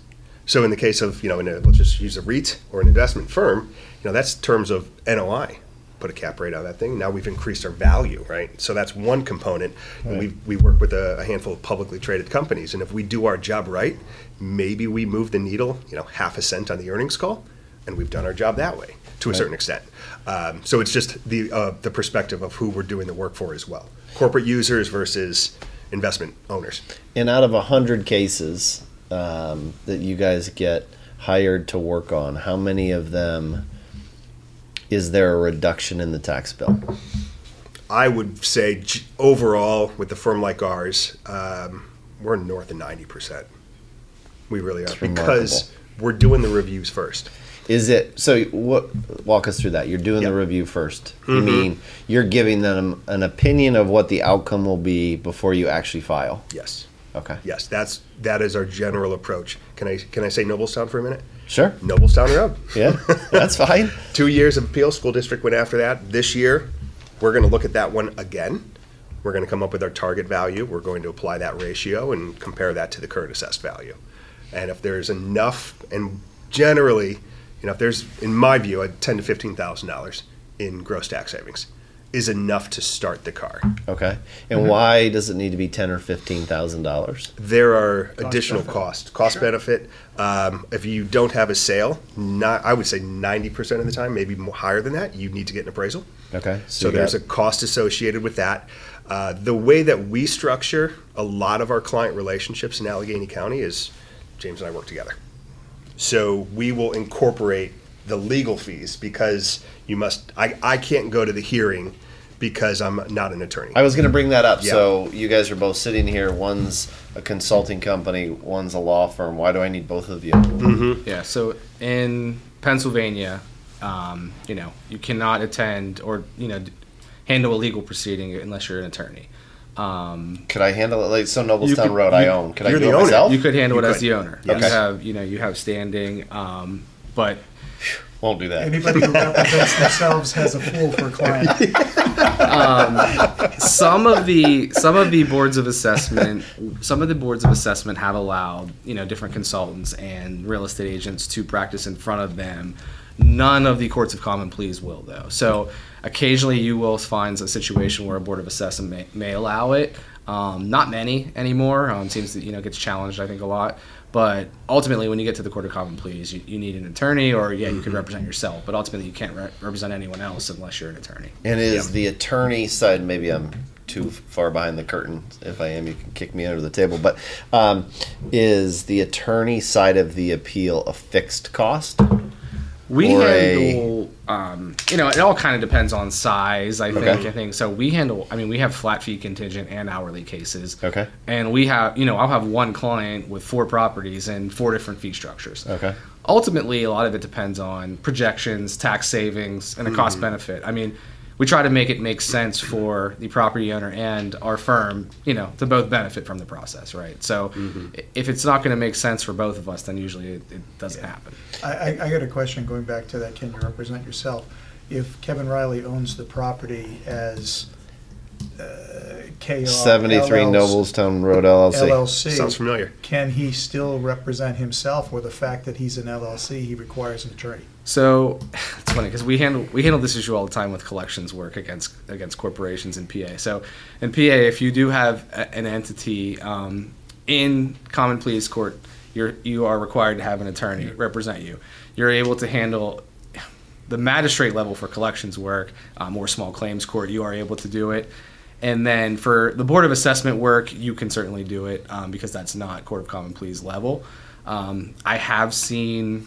So in the case of you know, in a, let's just use a REIT or an investment firm, you know, that's terms of NOI. Put a cap rate on that thing. Now we've increased our value, right? So that's one component. And we we work with a, a handful of publicly traded companies, and if we do our job right, maybe we move the needle, you know, half a cent on the earnings call, and we've done our job that way to a certain extent. Um, so it's just the uh, the perspective of who we're doing the work for as well. Corporate users versus investment owners. And out of a hundred cases um, that you guys get hired to work on, how many of them is there a reduction in the tax bill? I would say overall, with a firm like ours, um, we're north of ninety percent. We really are because we're doing the reviews first. Is it so? What walk us through that? You're doing the review 1st Mm-hmm. You mean you're giving them an opinion of what the outcome will be before you actually file? Yes, Okay. yes, that's that is our general approach. Can I can I say Noblestown for a minute? Sure. Noblestown Road. Yeah, that's *laughs* fine. Two years of appeal. School district went after that. This year, we're going to look at that one again. We're going to come up with our target value. We're going to apply that ratio and compare that to the current assessed value. And if there's enough, and generally, you know, if there's, in my view, a ten to fifteen thousand dollars in gross tax savings is enough to start the car. Okay. And Mm-hmm. why does it need to be ten or fifteen thousand dollars? There are additional benefit. costs, cost Sure. benefit. Um, if you don't have a sale, not I would say ninety percent of the time, maybe more, higher than that, you need to get an appraisal. Okay. So you there's got- a cost associated with that. Uh, the way that we structure a lot of our client relationships in Allegheny County is James and I work together. So we will incorporate the legal fees because you must. I, I can't go to the hearing because I'm not an attorney. I was going to bring that up. Yeah. So you guys are both sitting here. One's a consulting company. One's a law firm. Why do I need both of you? Yeah. So in Pennsylvania, um, you know, you cannot attend or you know handle a legal proceeding unless you're an attorney. Um, Could I handle it? Like so, Noblestown could- Road, I own. Could I you're do the it owner. myself? you could handle You it as the owner. Yes. You have you know you have standing, um, but Won't do that. Anybody who represents themselves has a fool for a client. some of the some of the boards of assessment some of the boards of assessment have allowed you know different consultants and real estate agents to practice in front of them none of the courts of common pleas will though so occasionally you will find a situation where a board of assessment may, may allow it. Um, not many anymore. Um, seems that you know gets challenged i think a lot. But ultimately when you get to the court of common pleas you, you need an attorney or yeah you could represent yourself. But ultimately you can't re- represent anyone else unless you're an attorney. And is the attorney side, maybe I'm too far behind the curtain. If I am, you can kick me under the table. But um, is the attorney side of the appeal a fixed cost? We or a- handle, um, you know, it all kind of depends on size. I think. Okay. I think so. We handle. I mean, we have flat fee contingent and hourly cases. Okay. And we have, you know, I'll have one client with four properties and four different fee structures. Okay. Ultimately, a lot of it depends on projections, tax savings, and Mm-hmm. cost benefit. I mean, we try to make it make sense for the property owner and our firm, you know, to both benefit from the process, right? So i- if it's not going to make sense for both of us, then usually it, it doesn't happen. I, I, I got a question going back to that, can you represent yourself? If Kevin Riley owns the property as uh, KR. 73 LLC Noblestown Road LLC. LLC. Sounds familiar. Can he still represent himself, or the fact that he's an LLC, he requires an attorney? So *sighs* it's funny because we handle we handle this issue all the time with collections work against against corporations in PA. So in PA, if you do have a, an entity um, in common pleas court, you're you are required to have an attorney represent you. You're able to handle the magistrate level for collections work um, or small claims court. You are able to do it. And then for the Board of Assessment work, you can certainly do it um, because that's not Court of Common Pleas level. Um, I have seen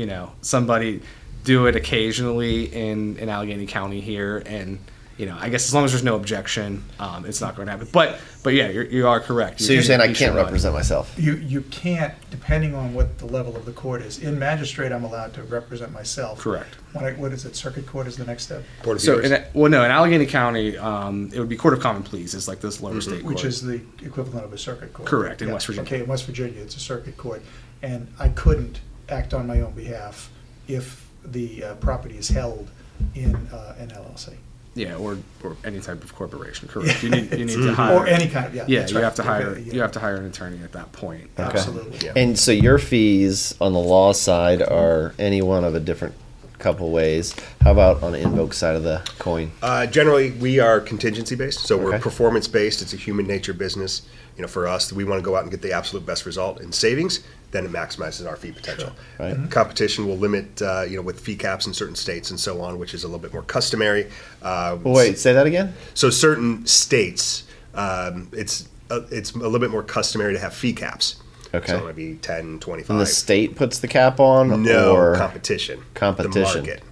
you know somebody do it occasionally in in Allegheny County here, and you know I guess as long as there's no objection, um, it's not going to happen. But but yeah, you're, you are correct. So you're saying I can't should run. represent myself? You, you can't, depending on what the level of the court is. In magistrate, I'm allowed to represent myself. Correct. When I, what is it, circuit court is the next step? Board of So in, well, no, in Allegheny County, um, it would be Court of Common Pleas. It's like this lower state court. Which is the equivalent of a circuit court. Correct, in Yeah, West Virginia. Okay, in West Virginia, it's a circuit court. And I couldn't act on my own behalf if the uh, property is held in uh, an LLC. yeah, or or any type of corporation. Correct. You need you need to *laughs* hire Or any kind of, yeah. Yeah, that's you right. have to hire Okay, yeah. you have to hire an attorney at that point. Okay. Absolutely. Yeah. And so your fees on the law side are any one of a different couple ways. How about on the invoke side of the coin? Uh, generally, we are contingency based, so we're Okay. performance based. It's a human nature business. You know, for us, we want to go out and get the absolute best result in savings. Then it maximizes our fee potential. Right. Mm-hmm. Competition will limit, uh, you know, with fee caps in certain states and so on, which is a little bit more customary. Uh, Well, wait, say that again. So certain states, um, it's uh, it's a little bit more customary to have fee caps. Okay. So it might be 10, 25. And the state puts the cap on, no or competition. competition. The market.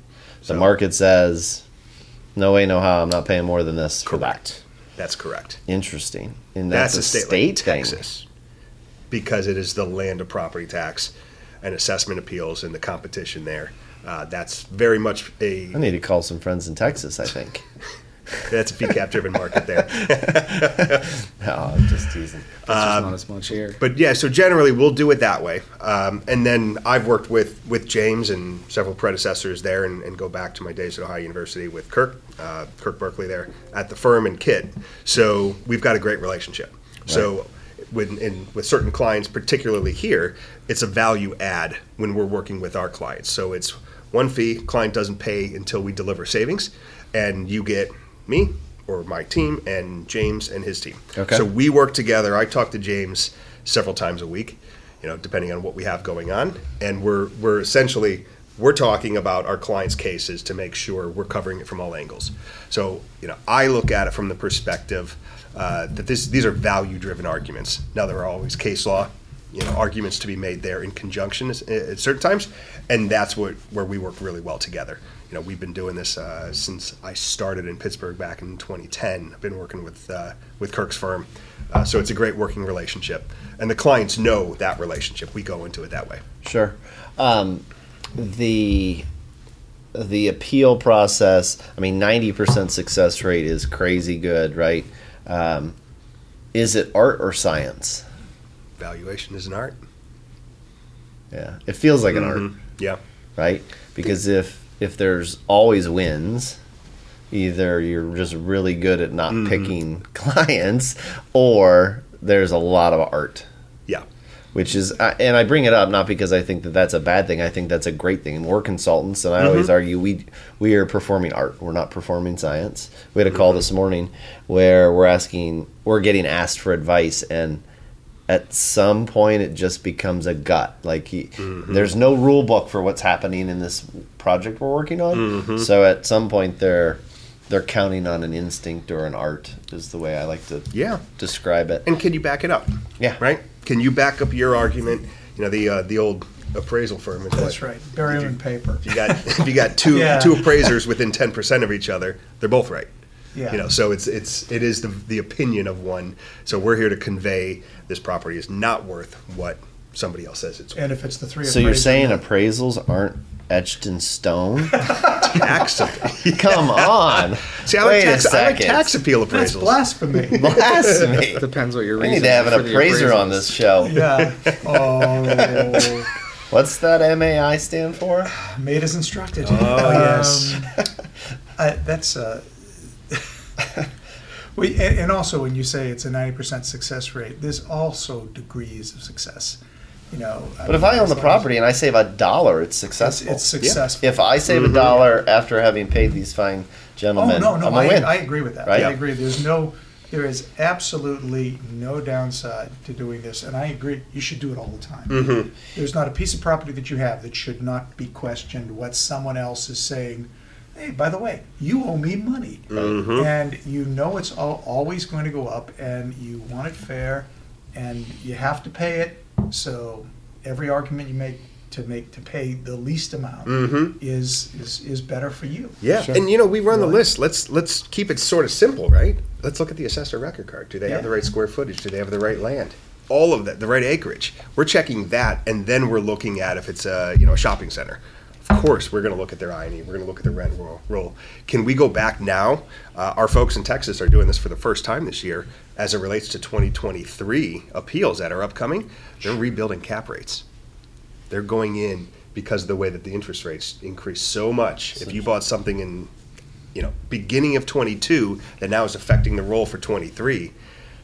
the market says, "No way, no how. I'm not paying more than this." for that." Correct. That's correct. Interesting. And That's, that's, a state, like thing. Texas, because it is the land of property tax and assessment appeals and the competition there. Uh, that's very much a I need to call some friends in Texas. I think. *laughs* that's a fee cap driven market there. *laughs* oh, I'm just teasing. Just not as much here. But yeah, so generally we'll do it that way. Um, and then I've worked with, with James and several predecessors there and, and go back to my days at Ohio University with Kirk, uh, Kirk Burkley there at the firm and Kit. So we've got a great relationship. So when, in, with certain clients, particularly here, it's a value add when we're working with our clients. So it's one fee, client doesn't pay until we deliver savings, and you get me or my team and James and his team. Okay. So we work together. I talk to James several times a week, you know, depending on what we have going on, and we're we're essentially we're talking about our clients' cases to make sure we're covering it from all angles. So you know, I look at it from the perspective uh, that this these are value-driven arguments. Now there are always case law, you know, arguments to be made there in conjunction at, at certain times, and that's what where we work really well together. You know, we've been doing this uh, since I started in Pittsburgh back in 2010. I've been working with uh, with Kirk's firm, uh, so it's a great working relationship, and the clients know that relationship. We go into it that way. Sure. Um, the the appeal process. I mean, ninety percent success rate is crazy good, right? Um, is it art or science? Valuation is an art. Yeah, it feels like an art, Mhm. Yeah. right? Because if if there's always wins, either you're just really good at not mm-hmm. picking *laughs* clients, or there's a lot of art. Yeah. which is and I bring it up not because I think that that's a bad thing. I think that's a great thing. And we're consultants, and I always mm-hmm. argue we we are performing art. We're not performing science. We had a call mm-hmm. this morning where we're asking, we're getting asked for advice, and at some point it just becomes a gut. Like he, there's no rule book for what's happening in this project we're working on. So at some point they're they're counting on an instinct or an art is the way I like to Yeah. describe it. And can you back it up? Yeah. Right. Can you back up your argument? You know, the uh, the old appraisal firm is That's what- right, bury them in paper. If you got if you got *laughs* two Yeah. two appraisers within ten percent of each other, they're both right. Yeah. You know, so it's it's it is the the opinion of one. So we're here to convey this property is not worth what somebody else says it's worth. And if it's the three. So you're appraisers- saying appraisals aren't etched in stone? *laughs* tax. appeal. *laughs* Come on. See, I like, Wait a tax, I like second. tax appeal That's appraisals. blasphemy. *laughs* Blasphemy. Depends what your We reason need to have an appraiser on this show. Yeah. Oh, What's that MAI stand for? *sighs* made as instructed. Oh, yes. Um, I, that's uh, we and, and also when you say it's a ninety percent success rate, there's also degrees of success. You know. But if I own the property and I save a dollar, it's it's, successful. it's successful. if I save a dollar after having paid these fine gentlemen, oh no, no, I'm gonna I, win. I agree with that. Right? I agree. There's no, there is absolutely no downside to doing this, and I agree. You should do it all the time. Mhm. There's not a piece of property that you have that should not be questioned. What someone else is saying. Hey, by the way, you owe me money. Mhm. and you know it's al- always going to go up, and you want it fair, and you have to pay it. So every argument you make to make to pay the least amount Mhm. is is is better for you. Yeah, Sure. and you know we run the list. Let's let's keep it sort of simple, right? Let's look at the assessor record card. Do they have the right square footage? Do they have the right land? All of that, the right acreage. We're checking that, and then we're looking at if it's a you know a shopping center. Of course, we're going to look at their I&E. We're going to look at the rent roll. roll. Can we go back now? Uh, our folks in Texas are doing this for the first time this year, as it relates to 2023 appeals that are upcoming. They're rebuilding cap rates they're going in because of the way that the interest rates increase so much. If you bought something in, you know, beginning of 22 that now is affecting the roll for 23,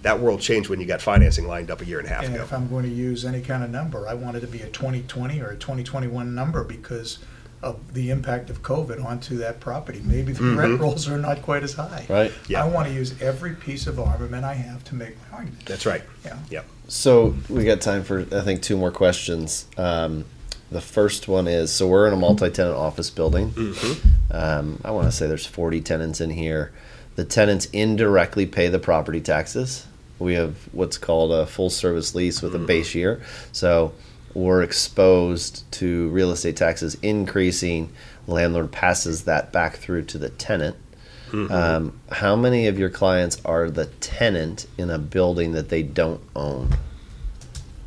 that world changed when you got financing lined up a year and a half And ago. if I'm going to use any kind of number, I want it to be a 2020 or a 2021 number because of the impact of COVID onto that property. Maybe the rent rolls are not quite as high. Right. Yeah. I want to use every piece of armament I have to make my argument. That's right. Yeah. Yep. So we got time for I think two more questions. Um, the first one is so we're in a multi-tenant office building. Mm-hmm. Um, I want to say there's 40 tenants in here. The tenants indirectly pay the property taxes. We have what's called a full service lease with a base year, so we're exposed to real estate taxes increasing. Landlord passes that back through to the tenant. Um, how many of your clients are the tenant in a building that they don't own?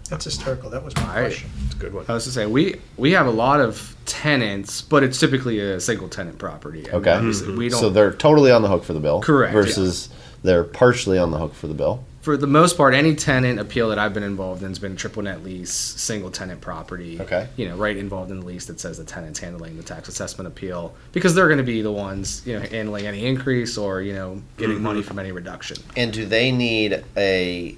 That's hysterical. That was my Right. question. It's a good one. I was to say we we have a lot of tenants, but it's typically a single tenant property. I mean, Okay. obviously, we don't. So they're totally on the hook for the bill. Correct, yeah. Versus they're partially on the hook for the bill. For the most part, any tenant appeal that I've been involved in has been triple net lease, single tenant property. Okay. You know, right involved in the lease that says the tenant's handling the tax assessment appeal because they're going to be the ones, you know, handling any increase or, you know, getting mm-hmm. money from any reduction. And do they need a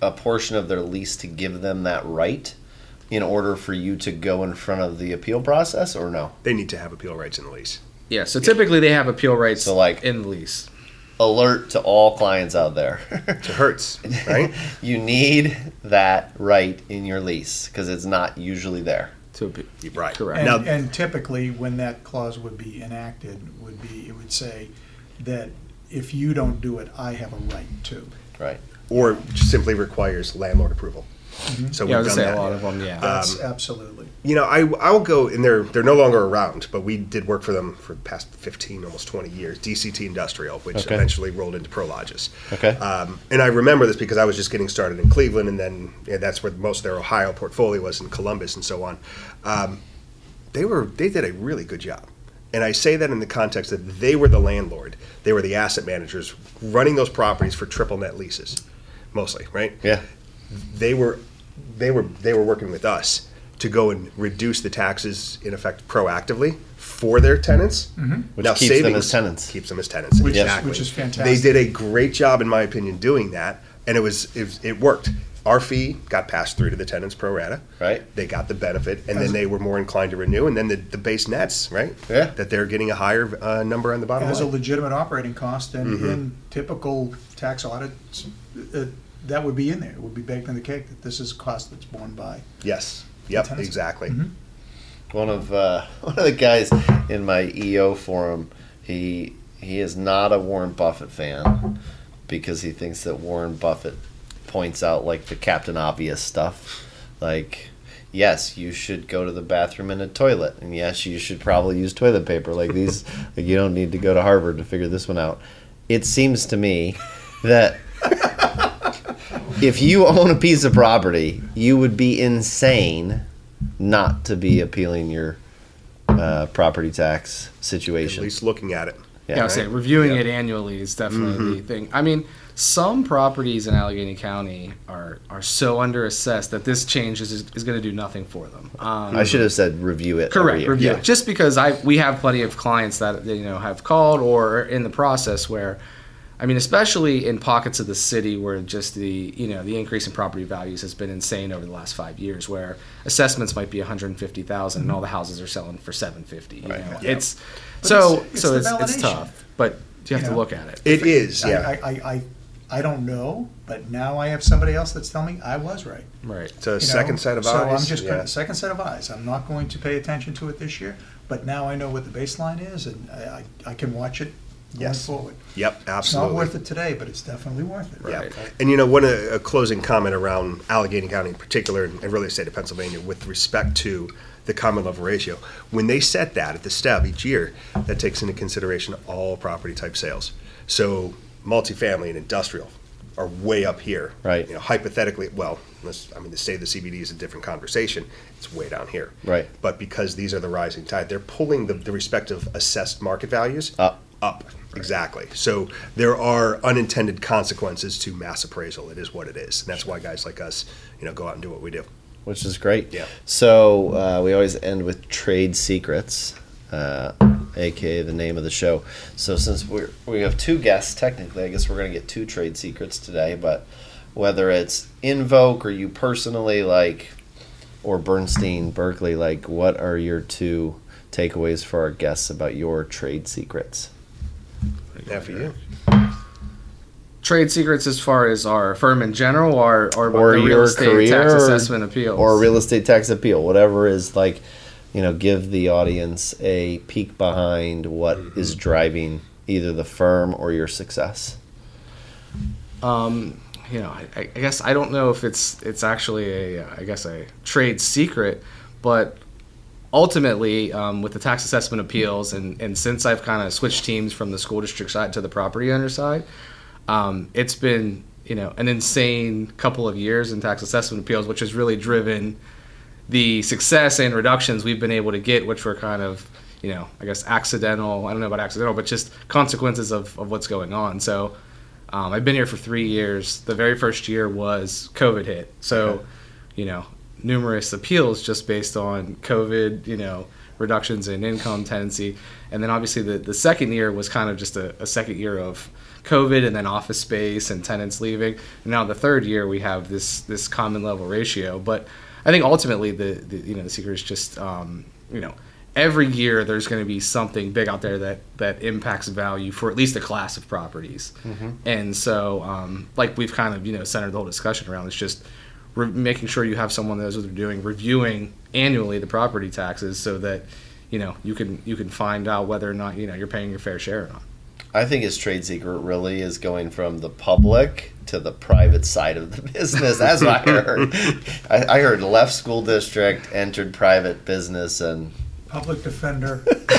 a portion of their lease to give them that right in order for you to go in front of the appeal process or no? They need to have appeal rights in the lease. Yeah. So typically they have appeal rights So, like- in the lease. Alert to all clients out there. *laughs* It hurts, right? *laughs* you need that right in your lease because it's not usually there. To appe- You're right. Correct. And, Now, and typically, when that clause would be enacted, would be, it would say that if you don't do it, I have a right to. Right. or simply requires landlord approval. So yeah, I we've was done say that. a lot of them. Yeah. That's absolutely. You know, I I'll go and they're they're no longer around, but we did work for them for the past fifteen, almost twenty years. DCT Industrial, which Okay. eventually rolled into Prologis. Okay. Um, and I remember this because I was just getting started in Cleveland, and then yeah, that's where most of their Ohio portfolio was in Columbus and so on. Um, they were they did a really good job. And I say that in the context that they were the landlord, they were the asset managers running those properties for triple net leases, mostly, right? Yeah. They were they were they were working with us to go and reduce the taxes in effect proactively for their tenants. Which keeps them as tenants. Keeps them as tenants. Which is- exactly. which is fantastic. They did a great job, in my opinion, doing that, and it was it, it worked. Our fee got passed through to the tenants pro rata. Right. They got the benefit, and As- then they were more inclined to renew. And then the, the base nets, right? Yeah. That they're getting a higher uh, number on the bottom As a legitimate operating cost, and Mm-hmm. in typical tax audits, uh, that would be in there. It would be baked in the cake that this is a cost that's borne by. yes. Yep. Exactly. Mhm. One of uh, *laughs* one of the guys in my EO forum, he he is not a Warren Buffett fan because he thinks that Warren Buffett points out like the Captain Obvious stuff, like yes, you should go to the bathroom in a toilet, and yes, you should probably use toilet paper. Like these, *laughs* like you don't need to go to Harvard to figure this one out. It seems to me that *laughs* if you own a piece of property, you would be insane not to be appealing your uh, property tax situation. At least looking at it. Yeah, I was saying reviewing Yeah. it annually is definitely the thing. I mean, some properties in Allegheny County are are so under assessed that this change is is going to do nothing for them. Um, I should have said review it. every Correct. year. Review. Yeah. Just because I we have plenty of clients that you know have called or are in the process where, I mean, especially in pockets of the city where just the you know the increase in property values has been insane over the last five years, where assessments might be one hundred fifty and all the houses are selling for seven fifty. You Right. know, Yeah. it's But so it's- it's so it's, it's tough, but you have You to know? look at it. It is, I, yeah. I, I, I, I don't know, but now I have somebody else that's telling me I was right. Right. It's a you know? second set of so eyes. So I'm just yeah. going second set of eyes. I'm not going to pay attention to it this year, but now I know what the baseline is, and I, I, I can watch it going Yes. forward. Yep, It's absolutely. not worth it today, but it's definitely worth it. Yeah. And you know, one uh, a closing comment around Allegheny County in particular, and really the state of Pennsylvania, with respect to the common level ratio. When they set that at the step each year, that takes into consideration all property type sales. So multifamily and industrial are way up here. Right. You know, hypothetically, well, let's, I mean, to say the CBD is a different conversation, it's way down here. Right. But because these are the rising tide, they're pulling the, the respective assessed market values Up. Up. Exactly. So there are unintended consequences to mass appraisal. It is what it is. And that's why guys like us, you know, go out and do what we do. which is great. Yeah. So uh, we always end with trade secrets, uh, aka the name of the show. So since we we have two guests, technically, I guess we're going to get two trade secrets today. But whether it's Invoke or you personally, like, or Bernstein, Burkley, like, what are your two takeaways for our guests about your trade secrets? Now for you. Trade secrets as far as our firm in general, or or, Or the real estate career, tax or- assessment appeals, Or real estate tax appeal, whatever is like, you know, give the audience a peek behind what is driving either the firm or your success. Um, you know, I, I guess I don't know if it's it's actually a I guess a trade secret, but ultimately um, with the tax assessment appeals and and since I've kind of switched teams from the school district side to the property owner side, um, it's been you know an insane couple of years in tax assessment appeals, which has really driven the success and reductions we've been able to get, which were kind of, you know, I guess accidental. I don't know about accidental, but just consequences of, of what's going on. So um, I've been here for three years. The very first year was COVID hit. So, Okay. you know, numerous appeals just based on COVID, you know, reductions in income tendency. And then obviously the, the second year was kind of just a, a second year of COVID and then office space and tenants leaving. And now the third year we have this this common level ratio. But I think ultimately the, the you know the secret is just um, you know every year there's going to be something big out there that that impacts value for at least a class of properties. And so um, like we've kind of you know centered the whole discussion around it's just re- making sure you have someone that knows what they're doing, reviewing annually the property taxes so that you know you can you can find out whether or not you know you're paying your fair share or not. I think his trade secret really is going from the public to the private side of the *laughs* business. That's what I *laughs* heard. I, I heard left school district, entered private business, and Public defender, *laughs*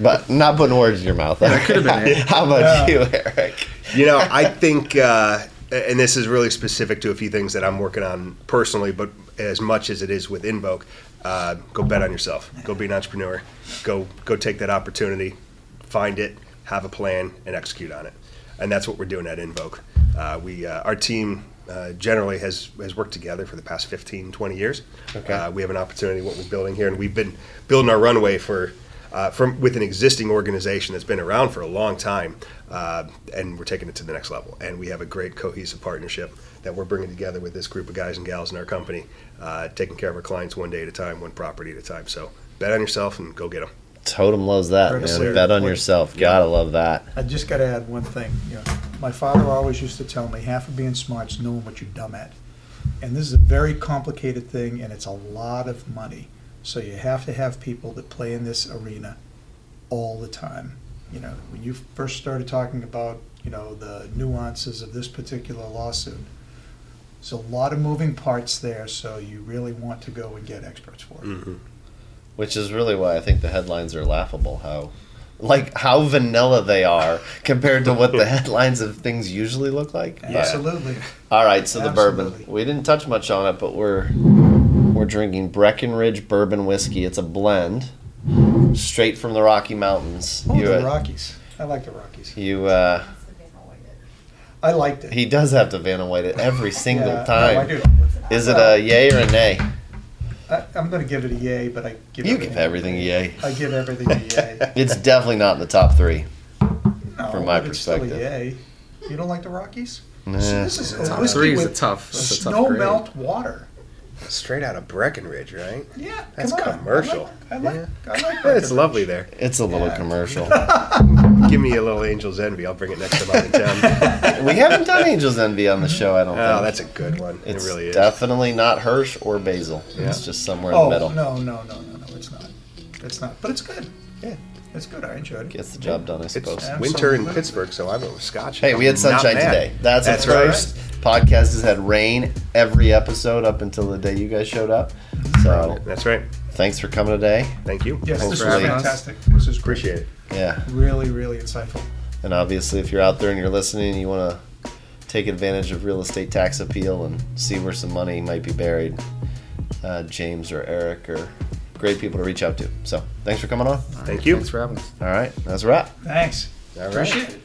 but not putting words in your mouth. that could have been it. How about Yeah. you, Erich? You know, I think, uh, and this is really specific to a few things that I'm working on personally, but as much as it is with Invoke, uh, go bet on yourself. Go be an entrepreneur. Go go take that opportunity, find it, have a plan, and execute on it. And that's what we're doing at Invoke. Uh, we uh, our team. Uh, generally has, has worked together for the past 15, 20 years. Okay. Uh, we have an opportunity what we're building here, and we've been building our runway for uh, from with an existing organization that's been around for a long time, uh, and we're taking it to the next level. And we have a great cohesive partnership that we're bringing together with this group of guys and gals in our company, uh, taking care of our clients one day at a time, one property at a time. So bet on yourself and go get them. Totum loves that, Very man. Bet on yourself. Gotta love that. I just got to add one thing. You know, my father always used to tell me, half of being smart is knowing what you're dumb at. And this is a very complicated thing, and it's a lot of money. So you have to have people that play in this arena all the time. You know, when you first started talking about, you know, the nuances of this particular lawsuit, there's a lot of moving parts there, so you really want to go and get experts for it. Mm-hmm. Which is really why I think the headlines are laughable. How like how vanilla they are compared to what the *laughs* headlines of things usually look like. But- Absolutely. all right, so the bourbon. We didn't touch much on it, but we're we're drinking Breckenridge bourbon whiskey. It's a blend, straight from the Rocky Mountains. Oh, you, the uh, Rockies. I like the Rockies. you, uh, I liked it. he does have to Vanna White it every *laughs* single Yeah, no, time. I do. Is it a yay or a nay? I, I'm going to give it a yay, but I give You everything give everything a yay. I give everything a yay. *laughs* It's definitely not in the top three. No, From my but it's still a perspective. yay. You don't like the Rockies? Nah. This is a Top whiskey three is a with tough. That's a snow grade. melt water. Straight out of Breckenridge, right? Yeah, That's commercial. I like. I like. Yeah. I like *laughs* It's lovely there. It's a little Yeah. commercial. *laughs* Give me a little Angel's Envy. I'll bring it next time I'm in town. *laughs* we haven't done Angel's Envy on the show, I don't Oh, think. that's a good one. it's it really is. definitely not Hirsch or Basil. Yeah. It's just somewhere in Oh the middle. no no no no no! It's not. It's not. But it's good. Yeah. It's good. I enjoyed it. Gets the job done, I It's suppose. Yeah. winter in Pittsburgh, so I went with Scotch. Hey, we had I'm not sunshine mad. today. That's, That's a right. first. Podcast has had rain every episode up until the day you guys showed up. So That's right. thanks for coming today. Thank you. Yes, Thanks this for was having us. fantastic. This is great. Appreciate it. Yeah. Really, really insightful. And obviously, if you're out there and you're listening and you want to take advantage of real estate tax appeal and see where some money might be buried, uh, James or Erich are great people to reach out to. So thanks for coming on. Thank you. Thanks for having us. All right. That's a wrap. Thanks. All right. Appreciate it.